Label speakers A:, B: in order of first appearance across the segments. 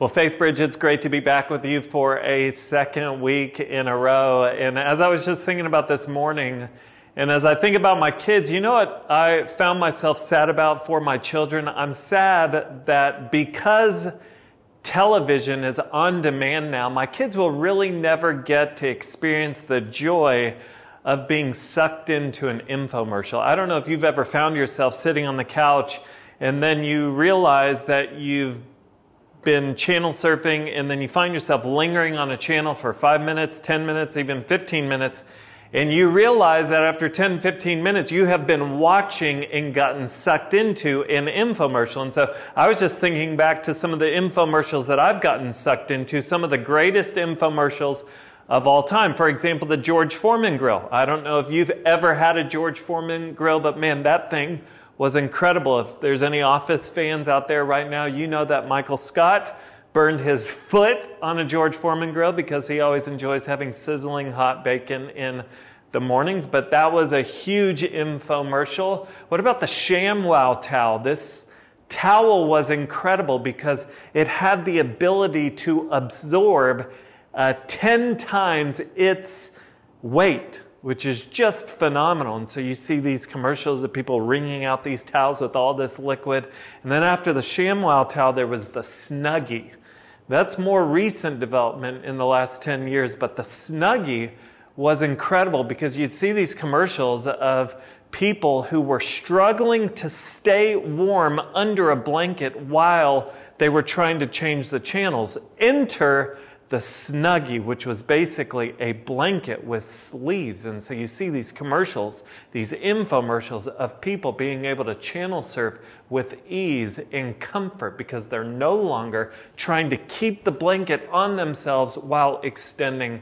A: Well, Faith Bridge, it's great to be back with you for a second week in a row. And as I was just thinking about this morning, and as I think about my kids, you know what I found myself sad about for my children? I'm sad that because television is on demand now, my kids will really never get to experience the joy of being sucked into an infomercial. I don't know if you've ever found yourself sitting on the couch and then you realize that you've been channel surfing and then you find yourself lingering on a channel for five minutes, 10 minutes, even 15 minutes, and you realize that after 10, 15 minutes, you have been watching and gotten sucked into an infomercial. And so I was just thinking back to some of the infomercials that I've gotten sucked into, some of the greatest infomercials of all time. For example, the George Foreman grill. I don't know if you've ever had a George Foreman grill, but man, that thing was incredible. If there's any Office fans out there right now, you know that Michael Scott burned his foot on a George Foreman grill because he always enjoys having sizzling hot bacon in the mornings. But that was a huge infomercial. What about the ShamWow towel? This towel was incredible because it had the ability to absorb uh, 10 times its weight which is just phenomenal. And so you see these commercials of people wringing out these towels with all this liquid. And then after the ShamWow towel, there was the Snuggie. That's more recent development in the last 10 years, but the Snuggie was incredible because you'd see these commercials of people who were struggling to stay warm under a blanket while they were trying to change the channels. Enter the Snuggie, which was basically a blanket with sleeves. And so you see these commercials, these infomercials of people being able to channel surf with ease and comfort because they're no longer trying to keep the blanket on themselves while extending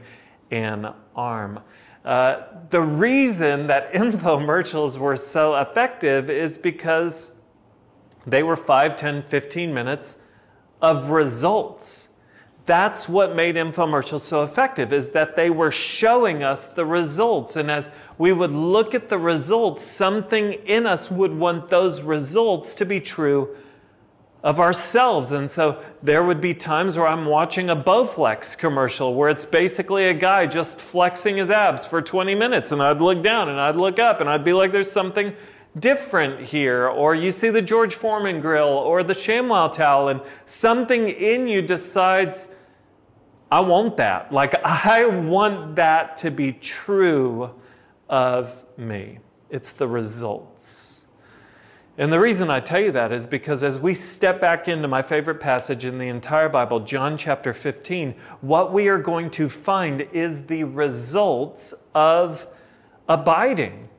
A: an arm. Uh, the reason that infomercials were so effective is because they were 5, 10, 15 minutes of results that's what made infomercials so effective is that they were showing us the results. And as we would look at the results something in us would want those results to be true of ourselves. And so there would be times where i'm watching a bowflex commercial where it's basically a guy just flexing his abs for 20 minutes and i'd look down and i'd look up and i'd be like there's something different here, or you see the George Foreman grill or the ShamWow towel, and something in you decides I want that. Like, I want that to be true of me. It's the results. And the reason I tell you that is because as we step back into my favorite passage in the entire Bible, John chapter 15, what we are going to find is the results of abiding.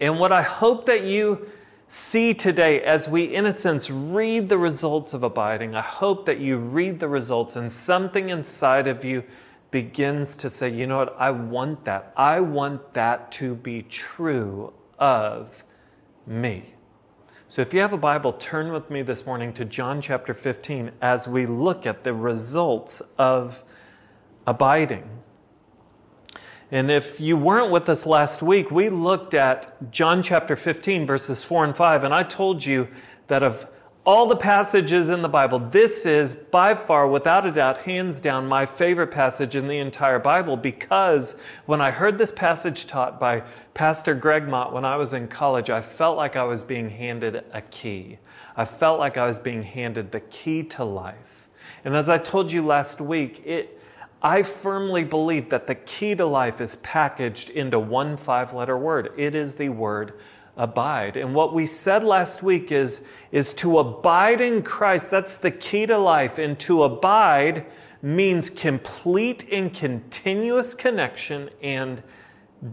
A: And what I hope that you see today as we, in a sense, read the results of abiding. I hope that you read the results and something inside of you begins to say, you know what, I want that. I want that to be true of me. So if you have a Bible, turn with me this morning to John chapter 15 as we look at the results of abiding. And if you weren't with us last week, we looked at John chapter 15, verses 4 and 5, and I told you that of all the passages in the Bible, this is by far, without a doubt, hands down, my favorite passage in the entire Bible because when I heard this passage taught by Pastor Greg Mott when I was in college, I felt like I was being handed a key. I felt like I was being handed the key to life. And as I told you last week, it I firmly believe that the key to life is packaged into one five letter word. It is the word abide. And what we said last week is, is to abide in Christ. That's the key to life. And to abide means complete and continuous connection and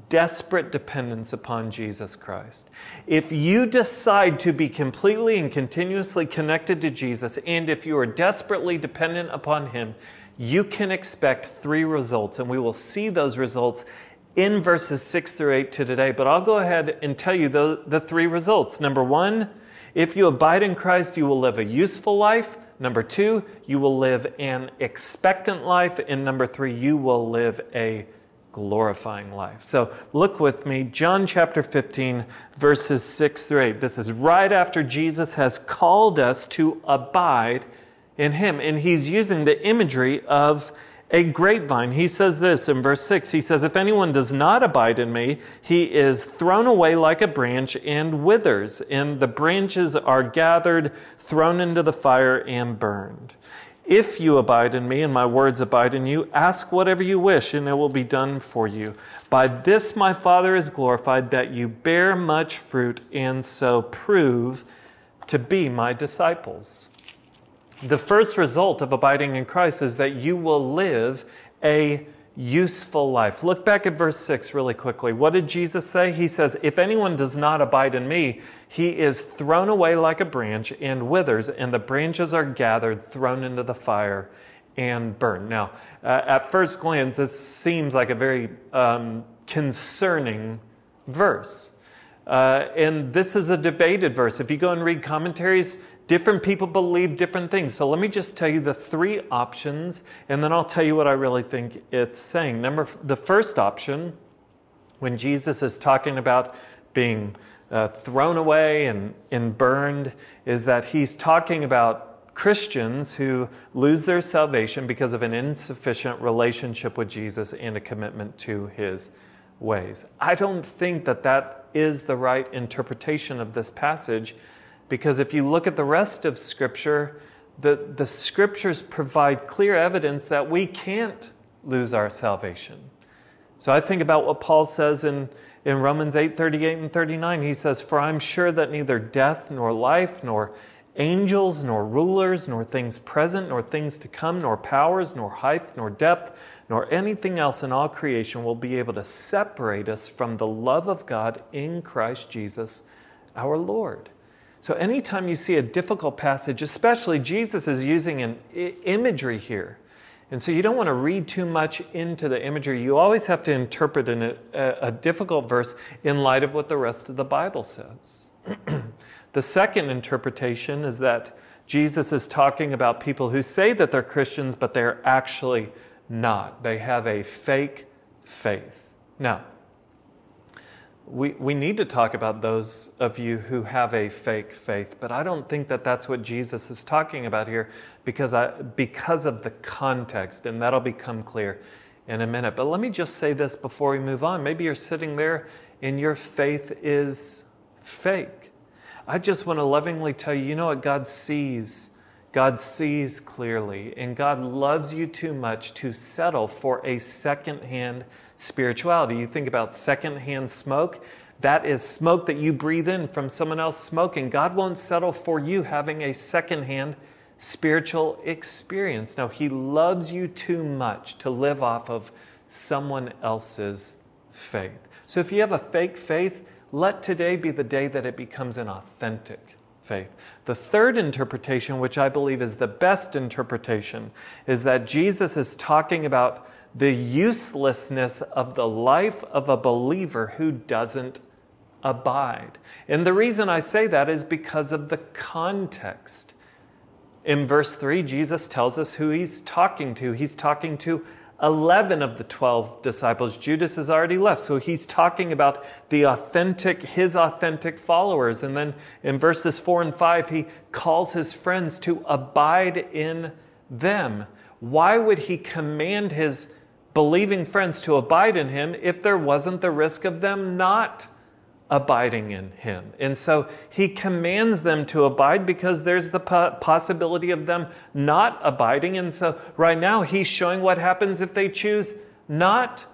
A: desperate dependence upon Jesus Christ. If you decide to be completely and continuously connected to Jesus, and if you are desperately dependent upon Him, you can expect three results, and we will see those results in verses 6 through 8 to today. But I'll go ahead and tell you the, the three results. Number one, if you abide in Christ, you will live a useful life. Number two, you will live an expectant life. And number three, you will live a glorifying life. So look with me, John chapter 15, verses 6 through 8. This is right after Jesus has called us to abide in him. And he's using the imagery of a grapevine. He says this in verse 6. He says, If anyone does not abide in me, he is thrown away like a branch and withers, and the branches are gathered, thrown into the fire, and burned. If you abide in me and my words abide in you, ask whatever you wish, and it will be done for you. By this my Father is glorified, that you bear much fruit, and so prove to be my disciples. The first result of abiding in Christ is that you will live a useful life. Look back at verse 6 really quickly. What did Jesus say? He says, If anyone does not abide in me, he is thrown away like a branch and withers, and the branches are gathered, thrown into the fire, and burned. Now, uh, at first glance, this seems like a very um, concerning verse. Uh, and this is a debated verse. If you go and read commentaries, different people believe different things. So let me just tell you the three options, and then I'll tell you what I really think it's saying. Number the first option, when Jesus is talking about being uh, thrown away and, and burned, is that he's talking about Christians who lose their salvation because of an insufficient relationship with Jesus and a commitment to his ways. I don't think that that is the right interpretation of this passage because if you look at the rest of Scripture, the, the Scriptures provide clear evidence that we can't lose our salvation. So I think about what Paul says in, in Romans 8 38 and 39. He says, For I'm sure that neither death, nor life, nor angels, nor rulers, nor things present, nor things to come, nor powers, nor height, nor depth, nor anything else in all creation will be able to separate us from the love of God in Christ Jesus our Lord. So, anytime you see a difficult passage, especially Jesus is using an imagery here. And so, you don't want to read too much into the imagery. You always have to interpret in a, a difficult verse in light of what the rest of the Bible says. the second interpretation is that Jesus is talking about people who say that they're Christians, but they're actually not. They have a fake faith. Now, we, we need to talk about those of you who have a fake faith, but I don't think that that's what Jesus is talking about here because, I, because of the context, and that'll become clear in a minute. But let me just say this before we move on. Maybe you're sitting there and your faith is fake. I just want to lovingly tell you you know what God sees? God sees clearly, and God loves you too much to settle for a second hand spirituality. You think about secondhand smoke, that is smoke that you breathe in from someone else smoking. God won't settle for you having a secondhand spiritual experience. No, He loves you too much to live off of someone else's faith. So if you have a fake faith, let today be the day that it becomes an authentic faith. The third interpretation, which I believe is the best interpretation, is that Jesus is talking about the uselessness of the life of a believer who doesn't abide. And the reason I say that is because of the context. In verse 3, Jesus tells us who he's talking to. He's talking to 11 of the 12 disciples. Judas has already left. So he's talking about the authentic, his authentic followers. And then in verses 4 and 5, he calls his friends to abide in them. Why would he command his believing friends to abide in him if there wasn't the risk of them not abiding in him. And so he commands them to abide because there's the possibility of them not abiding. And so right now he's showing what happens if they choose not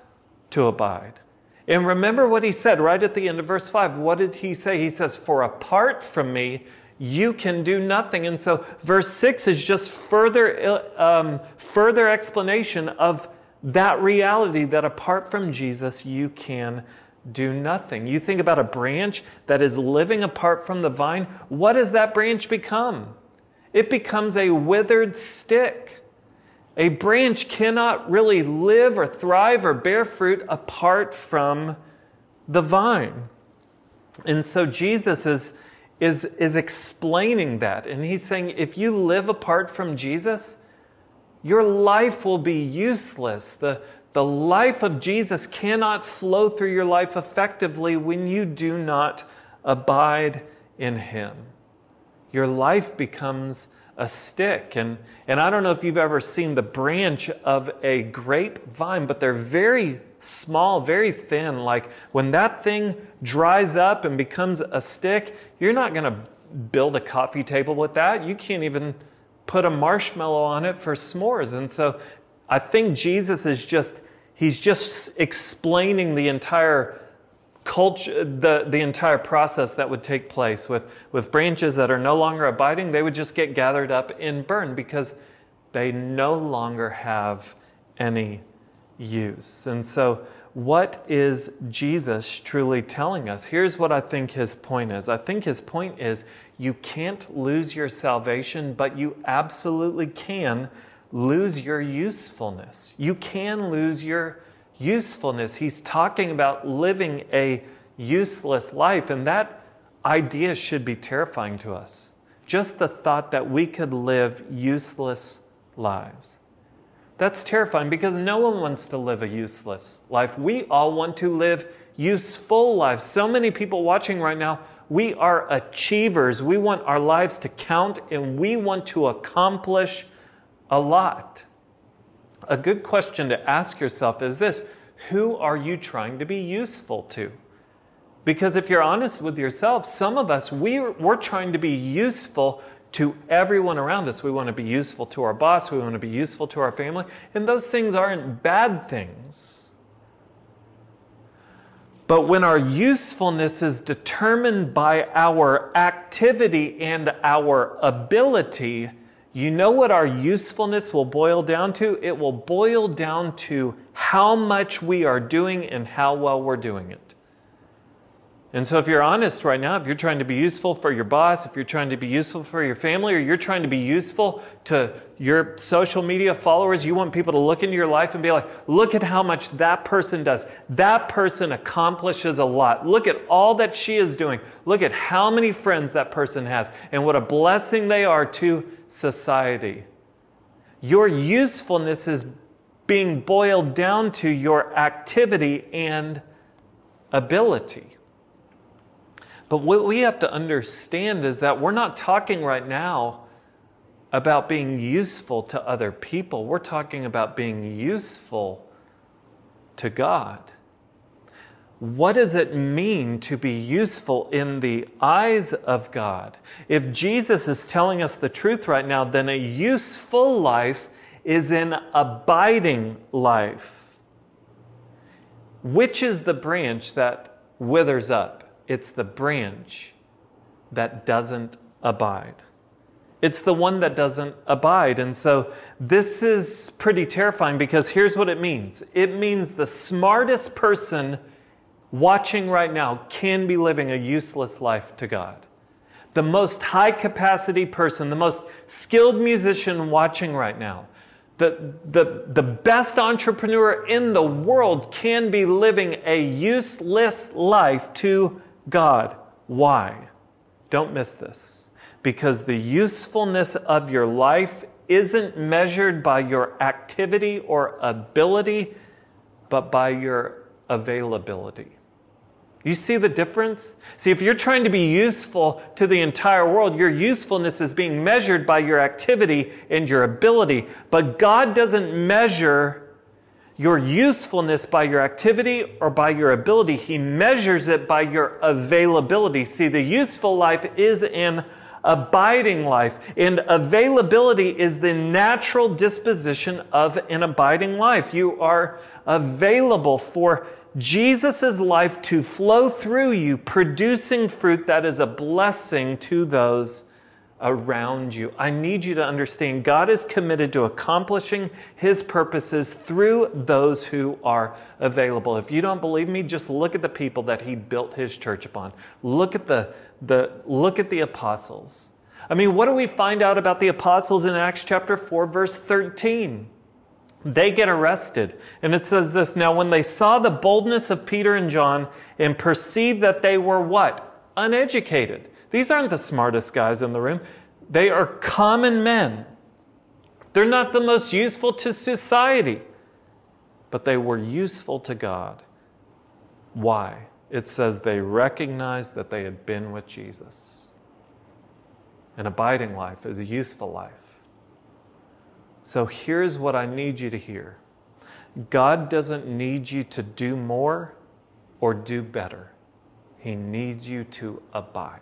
A: to abide. And remember what he said right at the end of verse 5. What did he say? He says, For apart from me, you can do nothing. And so verse 6 is just further, um, further explanation of that reality that apart from Jesus, you can do nothing. You think about a branch that is living apart from the vine, what does that branch become? It becomes a withered stick. A branch cannot really live or thrive or bear fruit apart from the vine. And so Jesus is, is, is explaining that. And he's saying if you live apart from Jesus, your life will be useless. The, the life of Jesus cannot flow through your life effectively when you do not abide in Him. Your life becomes a stick. And, and I don't know if you've ever seen the branch of a grapevine, but they're very small, very thin. Like when that thing dries up and becomes a stick, you're not going to build a coffee table with that. You can't even put a marshmallow on it for s'mores. And so I think Jesus is just, he's just explaining the entire culture, the, the entire process that would take place with, with branches that are no longer abiding, they would just get gathered up and burned because they no longer have any use. And so, what is Jesus truly telling us? Here's what I think his point is I think his point is you can't lose your salvation, but you absolutely can lose your usefulness. You can lose your usefulness. He's talking about living a useless life, and that idea should be terrifying to us. Just the thought that we could live useless lives. That's terrifying because no one wants to live a useless life. We all want to live useful lives. So many people watching right now, we are achievers. We want our lives to count and we want to accomplish a lot a good question to ask yourself is this Who are you trying to be useful to? Because if you're honest with yourself, some of us, we're, we're trying to be useful to everyone around us. We want to be useful to our boss, we want to be useful to our family, and those things aren't bad things. But when our usefulness is determined by our activity and our ability, you know what our usefulness will boil down to? It will boil down to how much we are doing and how well we're doing it. And so, if you're honest right now, if you're trying to be useful for your boss, if you're trying to be useful for your family, or you're trying to be useful to your social media followers, you want people to look into your life and be like, look at how much that person does. That person accomplishes a lot. Look at all that she is doing. Look at how many friends that person has and what a blessing they are to society. Your usefulness is being boiled down to your activity and ability. But what we have to understand is that we're not talking right now about being useful to other people. We're talking about being useful to God. What does it mean to be useful in the eyes of God? If Jesus is telling us the truth right now, then a useful life is an abiding life. Which is the branch that withers up? It's the branch that doesn't abide. It's the one that doesn't abide. And so this is pretty terrifying because here's what it means it means the smartest person watching right now can be living a useless life to God. The most high capacity person, the most skilled musician watching right now, the, the, the best entrepreneur in the world can be living a useless life to God. Why? Don't miss this. Because the usefulness of your life isn't measured by your activity or ability, but by your availability. You see the difference? See, if you're trying to be useful to the entire world, your usefulness is being measured by your activity and your ability. But God doesn't measure your usefulness by your activity or by your ability. He measures it by your availability. See, the useful life is an abiding life, and availability is the natural disposition of an abiding life. You are available for Jesus' life to flow through you, producing fruit that is a blessing to those around you. I need you to understand God is committed to accomplishing His purposes through those who are available. If you don't believe me, just look at the people that He built His church upon. Look at the, the, look at the apostles. I mean, what do we find out about the apostles in Acts chapter 4, verse 13? They get arrested. And it says this Now, when they saw the boldness of Peter and John and perceived that they were what? Uneducated these aren't the smartest guys in the room. They are common men. They're not the most useful to society, but they were useful to God. Why? It says they recognized that they had been with Jesus. An abiding life is a useful life. So here's what I need you to hear God doesn't need you to do more or do better, He needs you to abide.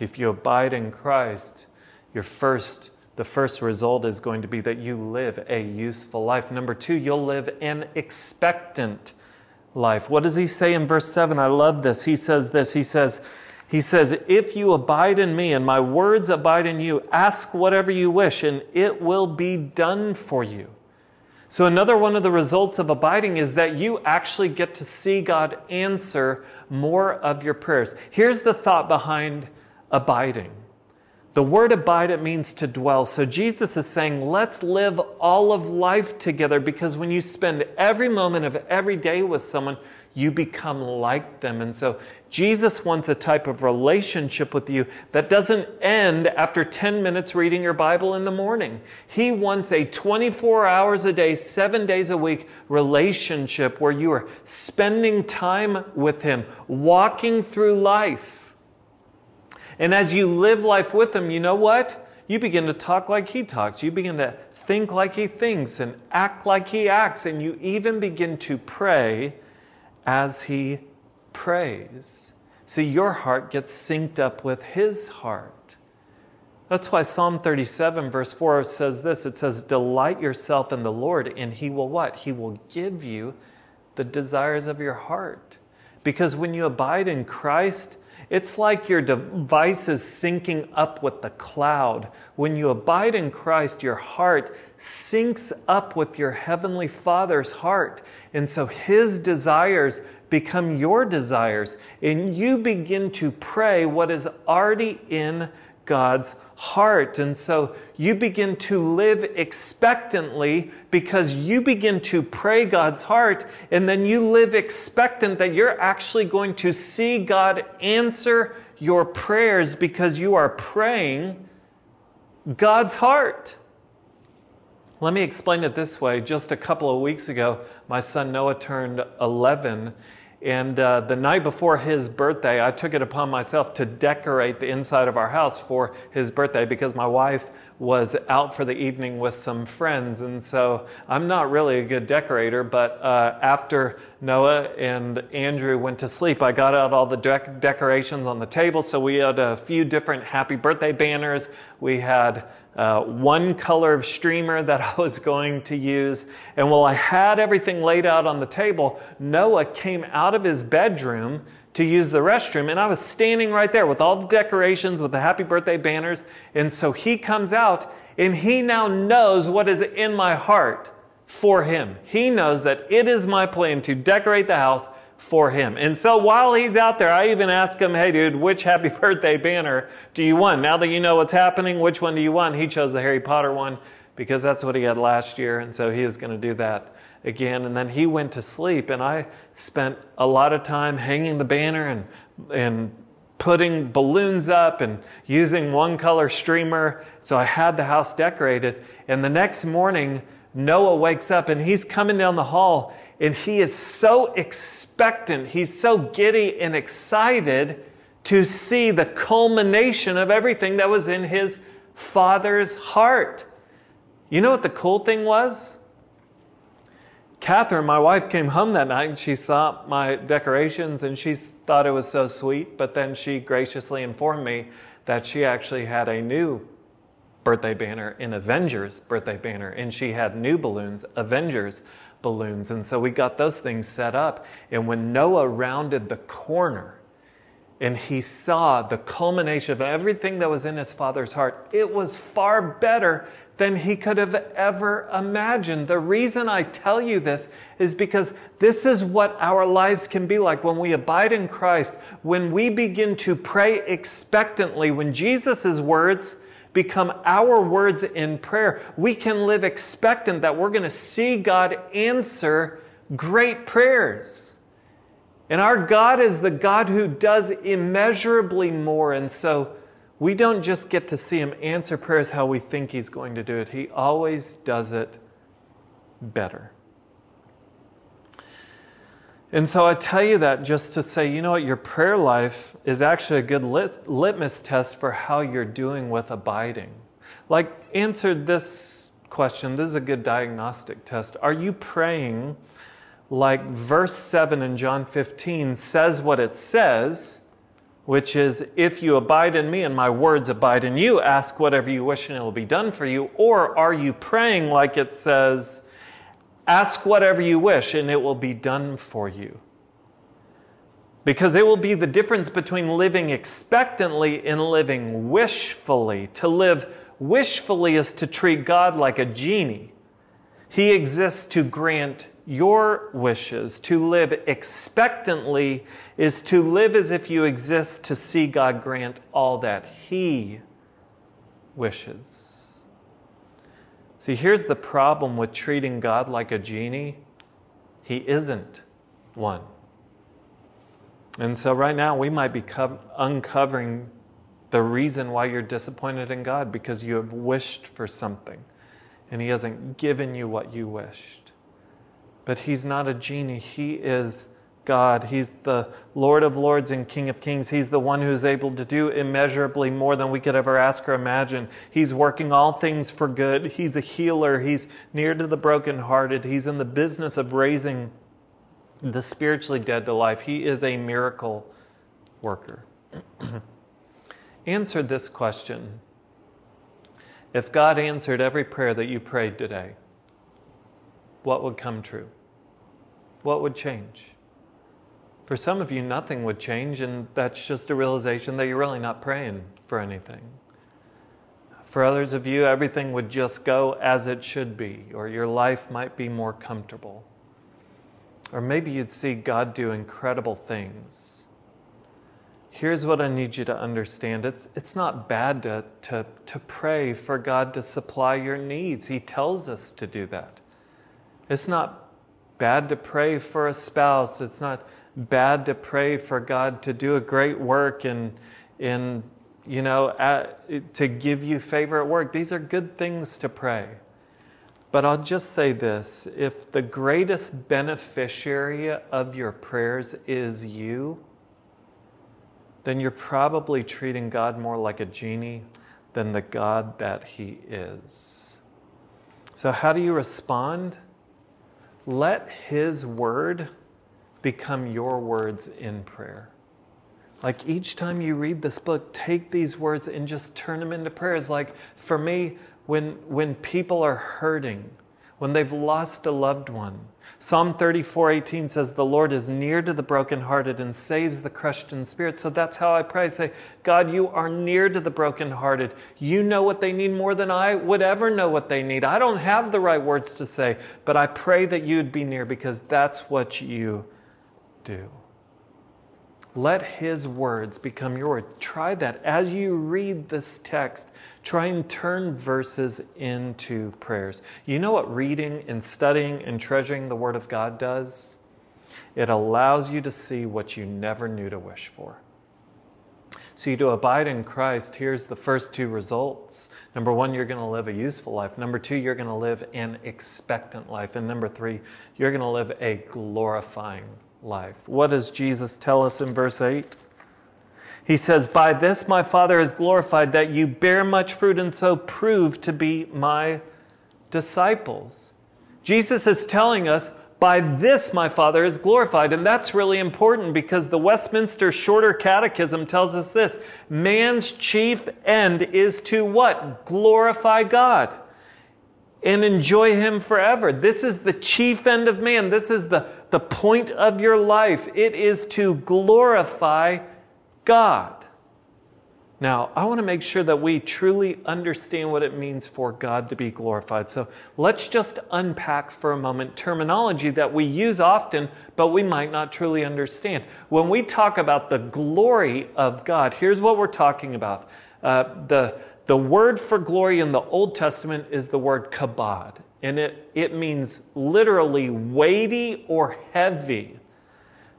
A: If you abide in Christ, your first the first result is going to be that you live a useful life. Number two, you'll live an expectant life. What does he say in verse 7? I love this. He says this. He says, he says, If you abide in me and my words abide in you, ask whatever you wish, and it will be done for you. So, another one of the results of abiding is that you actually get to see God answer more of your prayers. Here's the thought behind abiding the word abide, it means to dwell. So Jesus is saying, let's live all of life together because when you spend every moment of every day with someone, you become like them. And so Jesus wants a type of relationship with you that doesn't end after 10 minutes reading your Bible in the morning. He wants a 24 hours a day, seven days a week relationship where you are spending time with Him, walking through life and as you live life with Him, you know what? You begin to talk like He talks. You begin to think like He thinks and act like He acts. And you even begin to pray as He prays. See, your heart gets synced up with His heart. That's why Psalm 37, verse 4 says this it says, Delight yourself in the Lord, and He will what? He will give you the desires of your heart. Because when you abide in Christ, it's like your device is syncing up with the cloud. When you abide in Christ, your heart syncs up with your Heavenly Father's heart. And so His desires become your desires. And you begin to pray what is already in God's heart. And so you begin to live expectantly because you begin to pray God's heart, and then you live expectant that you're actually going to see God answer your prayers because you are praying God's heart. Let me explain it this way. Just a couple of weeks ago, my son Noah turned 11, and uh, the night before his birthday, I took it upon myself to decorate the inside of our house for his birthday because my wife was out for the evening with some friends. And so I'm not really a good decorator, but uh, after Noah and Andrew went to sleep, I got out all the decorations on the table. So we had a few different happy birthday banners. We had uh, one color of streamer that I was going to use. And while I had everything laid out on the table, Noah came out of his bedroom to use the restroom. And I was standing right there with all the decorations, with the happy birthday banners. And so he comes out and he now knows what is in my heart for him. He knows that it is my plan to decorate the house for him. And so while he's out there, I even ask him, hey, dude, which happy birthday banner do you want? Now that you know what's happening, which one do you want? He chose the Harry Potter one because that's what he had last year. And so he was going to do that again. And then he went to sleep. And I spent a lot of time hanging the banner and, and putting balloons up and using one color streamer. So I had the house decorated. And the next morning, Noah wakes up and he's coming down the hall and he is so expectant, he's so giddy and excited to see the culmination of everything that was in his father's heart. You know what the cool thing was? Catherine, my wife, came home that night and she saw my decorations and she thought it was so sweet, but then she graciously informed me that she actually had a new birthday banner, an Avengers birthday banner, and she had new balloons, Avengers balloons. And so we got those things set up. And when Noah rounded the corner and he saw the culmination of everything that was in his father's heart, it was far better than he could have ever imagined. The reason I tell you this is because this is what our lives can be like when we abide in Christ, when we begin to pray expectantly, when Jesus' words, become our words in prayer. We can live expectant that we're going to see God answer great prayers. And our God is the God who does immeasurably more. And so we don't just get to see Him answer prayers how we think He's going to do it, He always does it better. And so I tell you that just to say, you know what, your prayer life is actually a good lit- litmus test for how you're doing with abiding. Like, answer this question. This is a good diagnostic test. Are you praying like verse 7 in John 15 says what it says, which is, If you abide in me and my words abide in you, ask whatever you wish and it will be done for you? Or are you praying like it says, Ask whatever you wish and it will be done for you. Because it will be the difference between living expectantly and living wishfully. To live wishfully is to treat God like a genie. He exists to grant your wishes. To live expectantly is to live as if you exist to see God grant all that He wishes. See, here's the problem with treating God like a genie He isn't one. And so, right now, we might be co- uncovering the reason why you're disappointed in God because you have wished for something and He hasn't given you what you wished. But He's not a genie, He is God. He's the Lord of Lords and King of Kings. He's the one who's able to do immeasurably more than we could ever ask or imagine. He's working all things for good. He's a healer. He's near to the brokenhearted. He's in the business of raising the spiritually dead to life. He is a miracle worker. Answer this question. If God answered every prayer that you prayed today, what would come true? What would change? For some of you, nothing would change, and that's just a realization that you're really not praying for anything. For others of you, everything would just go as it should be, or your life might be more comfortable. Or maybe you'd see God do incredible things. Here's what I need you to understand it's, it's not bad to, to, to pray for God to supply your needs. He tells us to do that. It's not bad to pray for a spouse. It's not bad to pray for God to do a great work and, in you know, at, to give you favor at work. These are good things to pray. But I'll just say this if the greatest beneficiary of your prayers is you, then you're probably treating God more like a genie than the God that He is. So, how do you respond? Let His word become your words in prayer. Like each time you read this book, take these words and just turn them into prayers. Like for me, when, when people are hurting, when they've lost a loved one, Psalm 34 18 says, The Lord is near to the brokenhearted and saves the crushed in spirit. So that's how I pray. I say, God, you are near to the brokenhearted. You know what they need more than I would ever know what they need. I don't have the right words to say, but I pray that you'd be near because that's what you do. Let his words become your word. Try that. As you read this text, try and turn verses into prayers. You know what reading and studying and treasuring the word of God does? It allows you to see what you never knew to wish for. So, you to abide in Christ, here's the first two results. Number one, you're going to live a useful life. Number two, you're going to live an expectant life. And number three, you're going to live a glorifying life. What does Jesus tell us in verse 8? He says, By this my Father is glorified, that you bear much fruit and so prove to be my disciples. Jesus is telling us, By this my Father is glorified. And that's really important because the Westminster Shorter Catechism tells us this man's chief end is to what? Glorify God and enjoy Him forever. This is the chief end of man. This is the the point of your life. It is to glorify God. Now, I want to make sure that we truly understand what it means for God to be glorified. So let's just unpack for a moment terminology that we use often, but we might not truly understand. When we talk about the glory of God, here's what we're talking about. Uh, the, the word for glory in the Old Testament is the word kabod and it, it means literally weighty or heavy.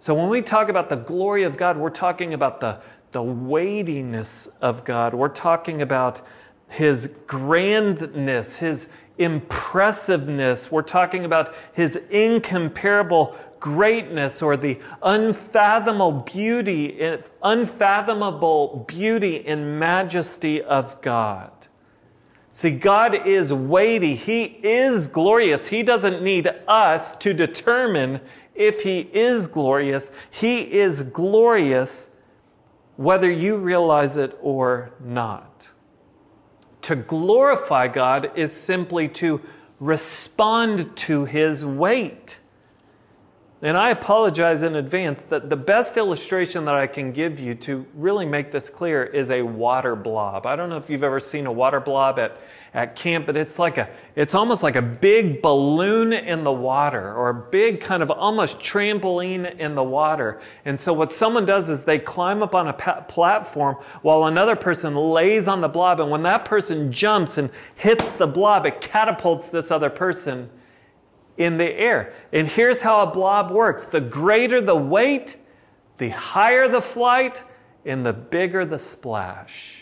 A: So when we talk about the glory of God, we're talking about the, the weightiness of God. We're talking about his grandness, his impressiveness. We're talking about his incomparable greatness or the unfathomable beauty, unfathomable beauty and majesty of God. See, God is weighty. He is glorious. He doesn't need us to determine if He is glorious. He is glorious whether you realize it or not. To glorify God is simply to respond to His weight. And I apologize in advance that the best illustration that I can give you to really make this clear is a water blob. I don't know if you've ever seen a water blob at, at camp, but it's like a, it's almost like a big balloon in the water or a big kind of almost trampoline in the water. And so what someone does is they climb up on a platform while another person lays on the blob. And when that person jumps and hits the blob, it catapults this other person in the air. And here's how a blob works the greater the weight, the higher the flight, and the bigger the splash.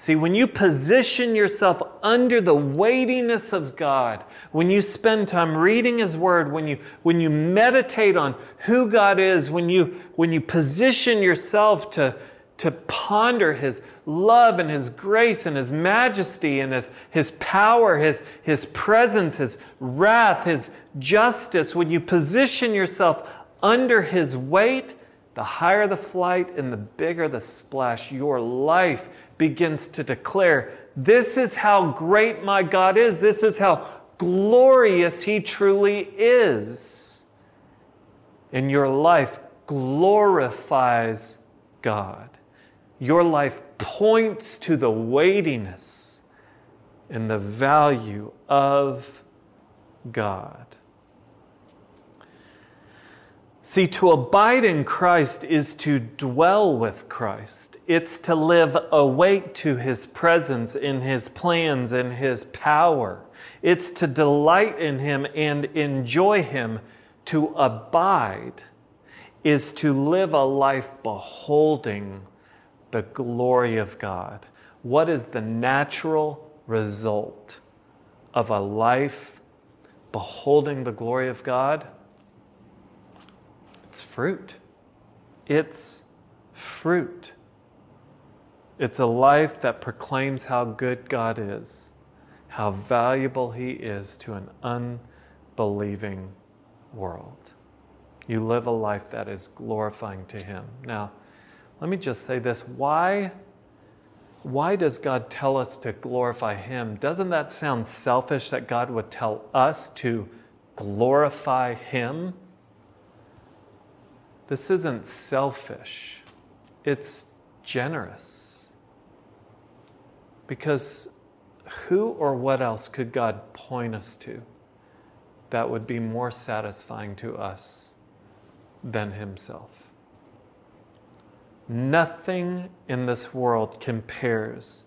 A: See, when you position yourself under the weightiness of God, when you spend time reading His Word, when you, when you meditate on who God is, when you, when you position yourself to, to ponder His love and His grace and His majesty and His, his power, his, his presence, His wrath, His justice, when you position yourself under His weight, the higher the flight and the bigger the splash, your life begins to declare, This is how great my God is. This is how glorious He truly is. And your life glorifies God. Your life points to the weightiness and the value of God. See, to abide in Christ is to dwell with Christ. It's to live awake to his presence, in his plans, in his power. It's to delight in him and enjoy him. To abide is to live a life beholding the glory of God. What is the natural result of a life beholding the glory of God? It's fruit. It's fruit. It's a life that proclaims how good God is, how valuable He is to an unbelieving world. You live a life that is glorifying to Him. Now, let me just say this why, why does God tell us to glorify Him? Doesn't that sound selfish that God would tell us to glorify Him? This isn't selfish, it's generous. Because who or what else could God point us to that would be more satisfying to us than Himself? Nothing in this world compares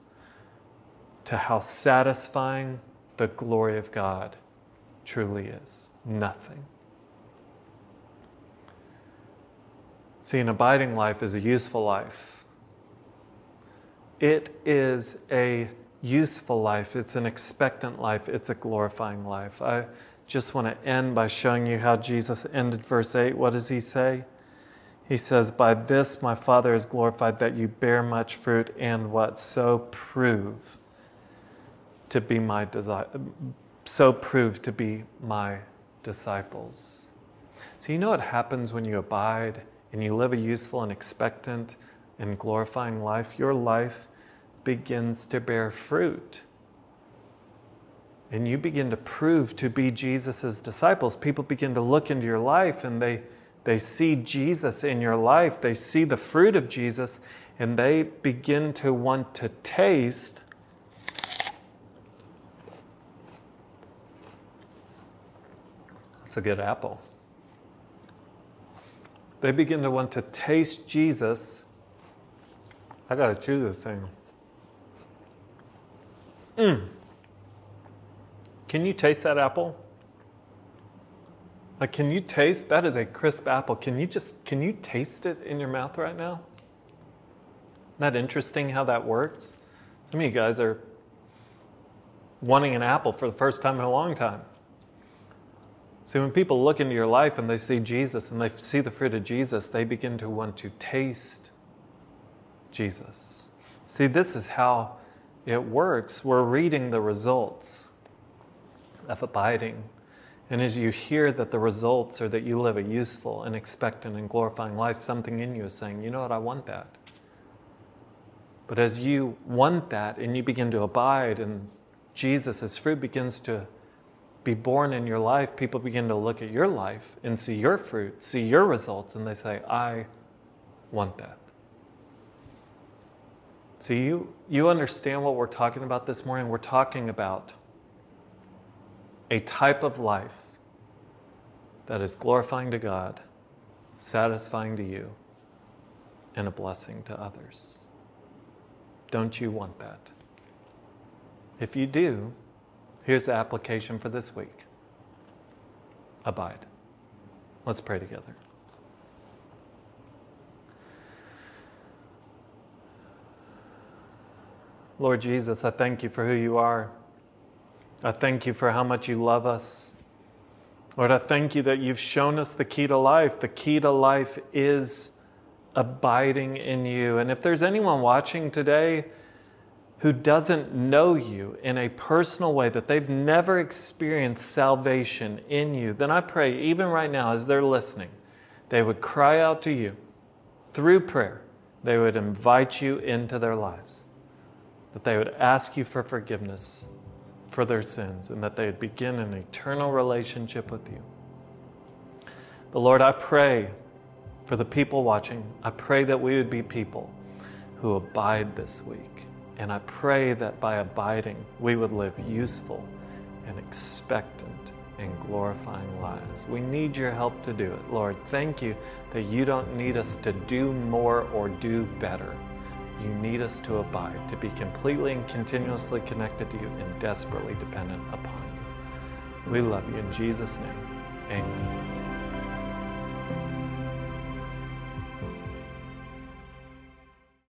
A: to how satisfying the glory of God truly is. Nothing. See, an abiding life is a useful life. It is a useful life. It's an expectant life. It's a glorifying life. I just want to end by showing you how Jesus ended verse 8. What does he say? He says, By this my Father is glorified that you bear much fruit and what? So prove to be my desire, so prove to be my disciples. So you know what happens when you abide and you live a useful and expectant and glorifying life? Your life begins to bear fruit. And you begin to prove to be Jesus' disciples. People begin to look into your life and they they see Jesus in your life, they see the fruit of Jesus, and they begin to want to taste. That's a good apple. They begin to want to taste Jesus. I gotta chew this thing. Mmm. Can you taste that apple? Like, can you taste? That is a crisp apple. Can you just, can you taste it in your mouth right now? Isn't that interesting how that works? Some of you guys are wanting an apple for the first time in a long time. See, when people look into your life and they see Jesus and they see the fruit of Jesus, they begin to want to taste Jesus. See, this is how it works. We're reading the results of abiding. And as you hear that the results are that you live a useful and expectant and glorifying life, something in you is saying, you know what, I want that. But as you want that and you begin to abide and Jesus' fruit begins to be borne in your life, people begin to look at your life and see your fruit, see your results, and they say, I want that. So you, you understand what we're talking about this morning? We're talking about a type of life that is glorifying to God, satisfying to you, and a blessing to others. Don't you want that? If you do, here's the application for this week abide. Let's pray together. Lord Jesus, I thank you for who you are. I thank you for how much you love us. Lord, I thank you that you've shown us the key to life. The key to life is abiding in you. And if there's anyone watching today who doesn't know you in a personal way, that they've never experienced salvation in you, then I pray, even right now as they're listening, they would cry out to you through prayer. They would invite you into their lives that they would ask you for forgiveness for their sins and that they would begin an eternal relationship with you. But Lord, I pray for the people watching, I pray that we would be people who abide this week. And I pray that by abiding, we would live useful and expectant and glorifying lives. We need your help to do it. Lord, thank you that you don't need us to do more or do better you need us to abide, to be completely and continuously connected to you and desperately dependent upon you. We love you in Jesus' name. Amen.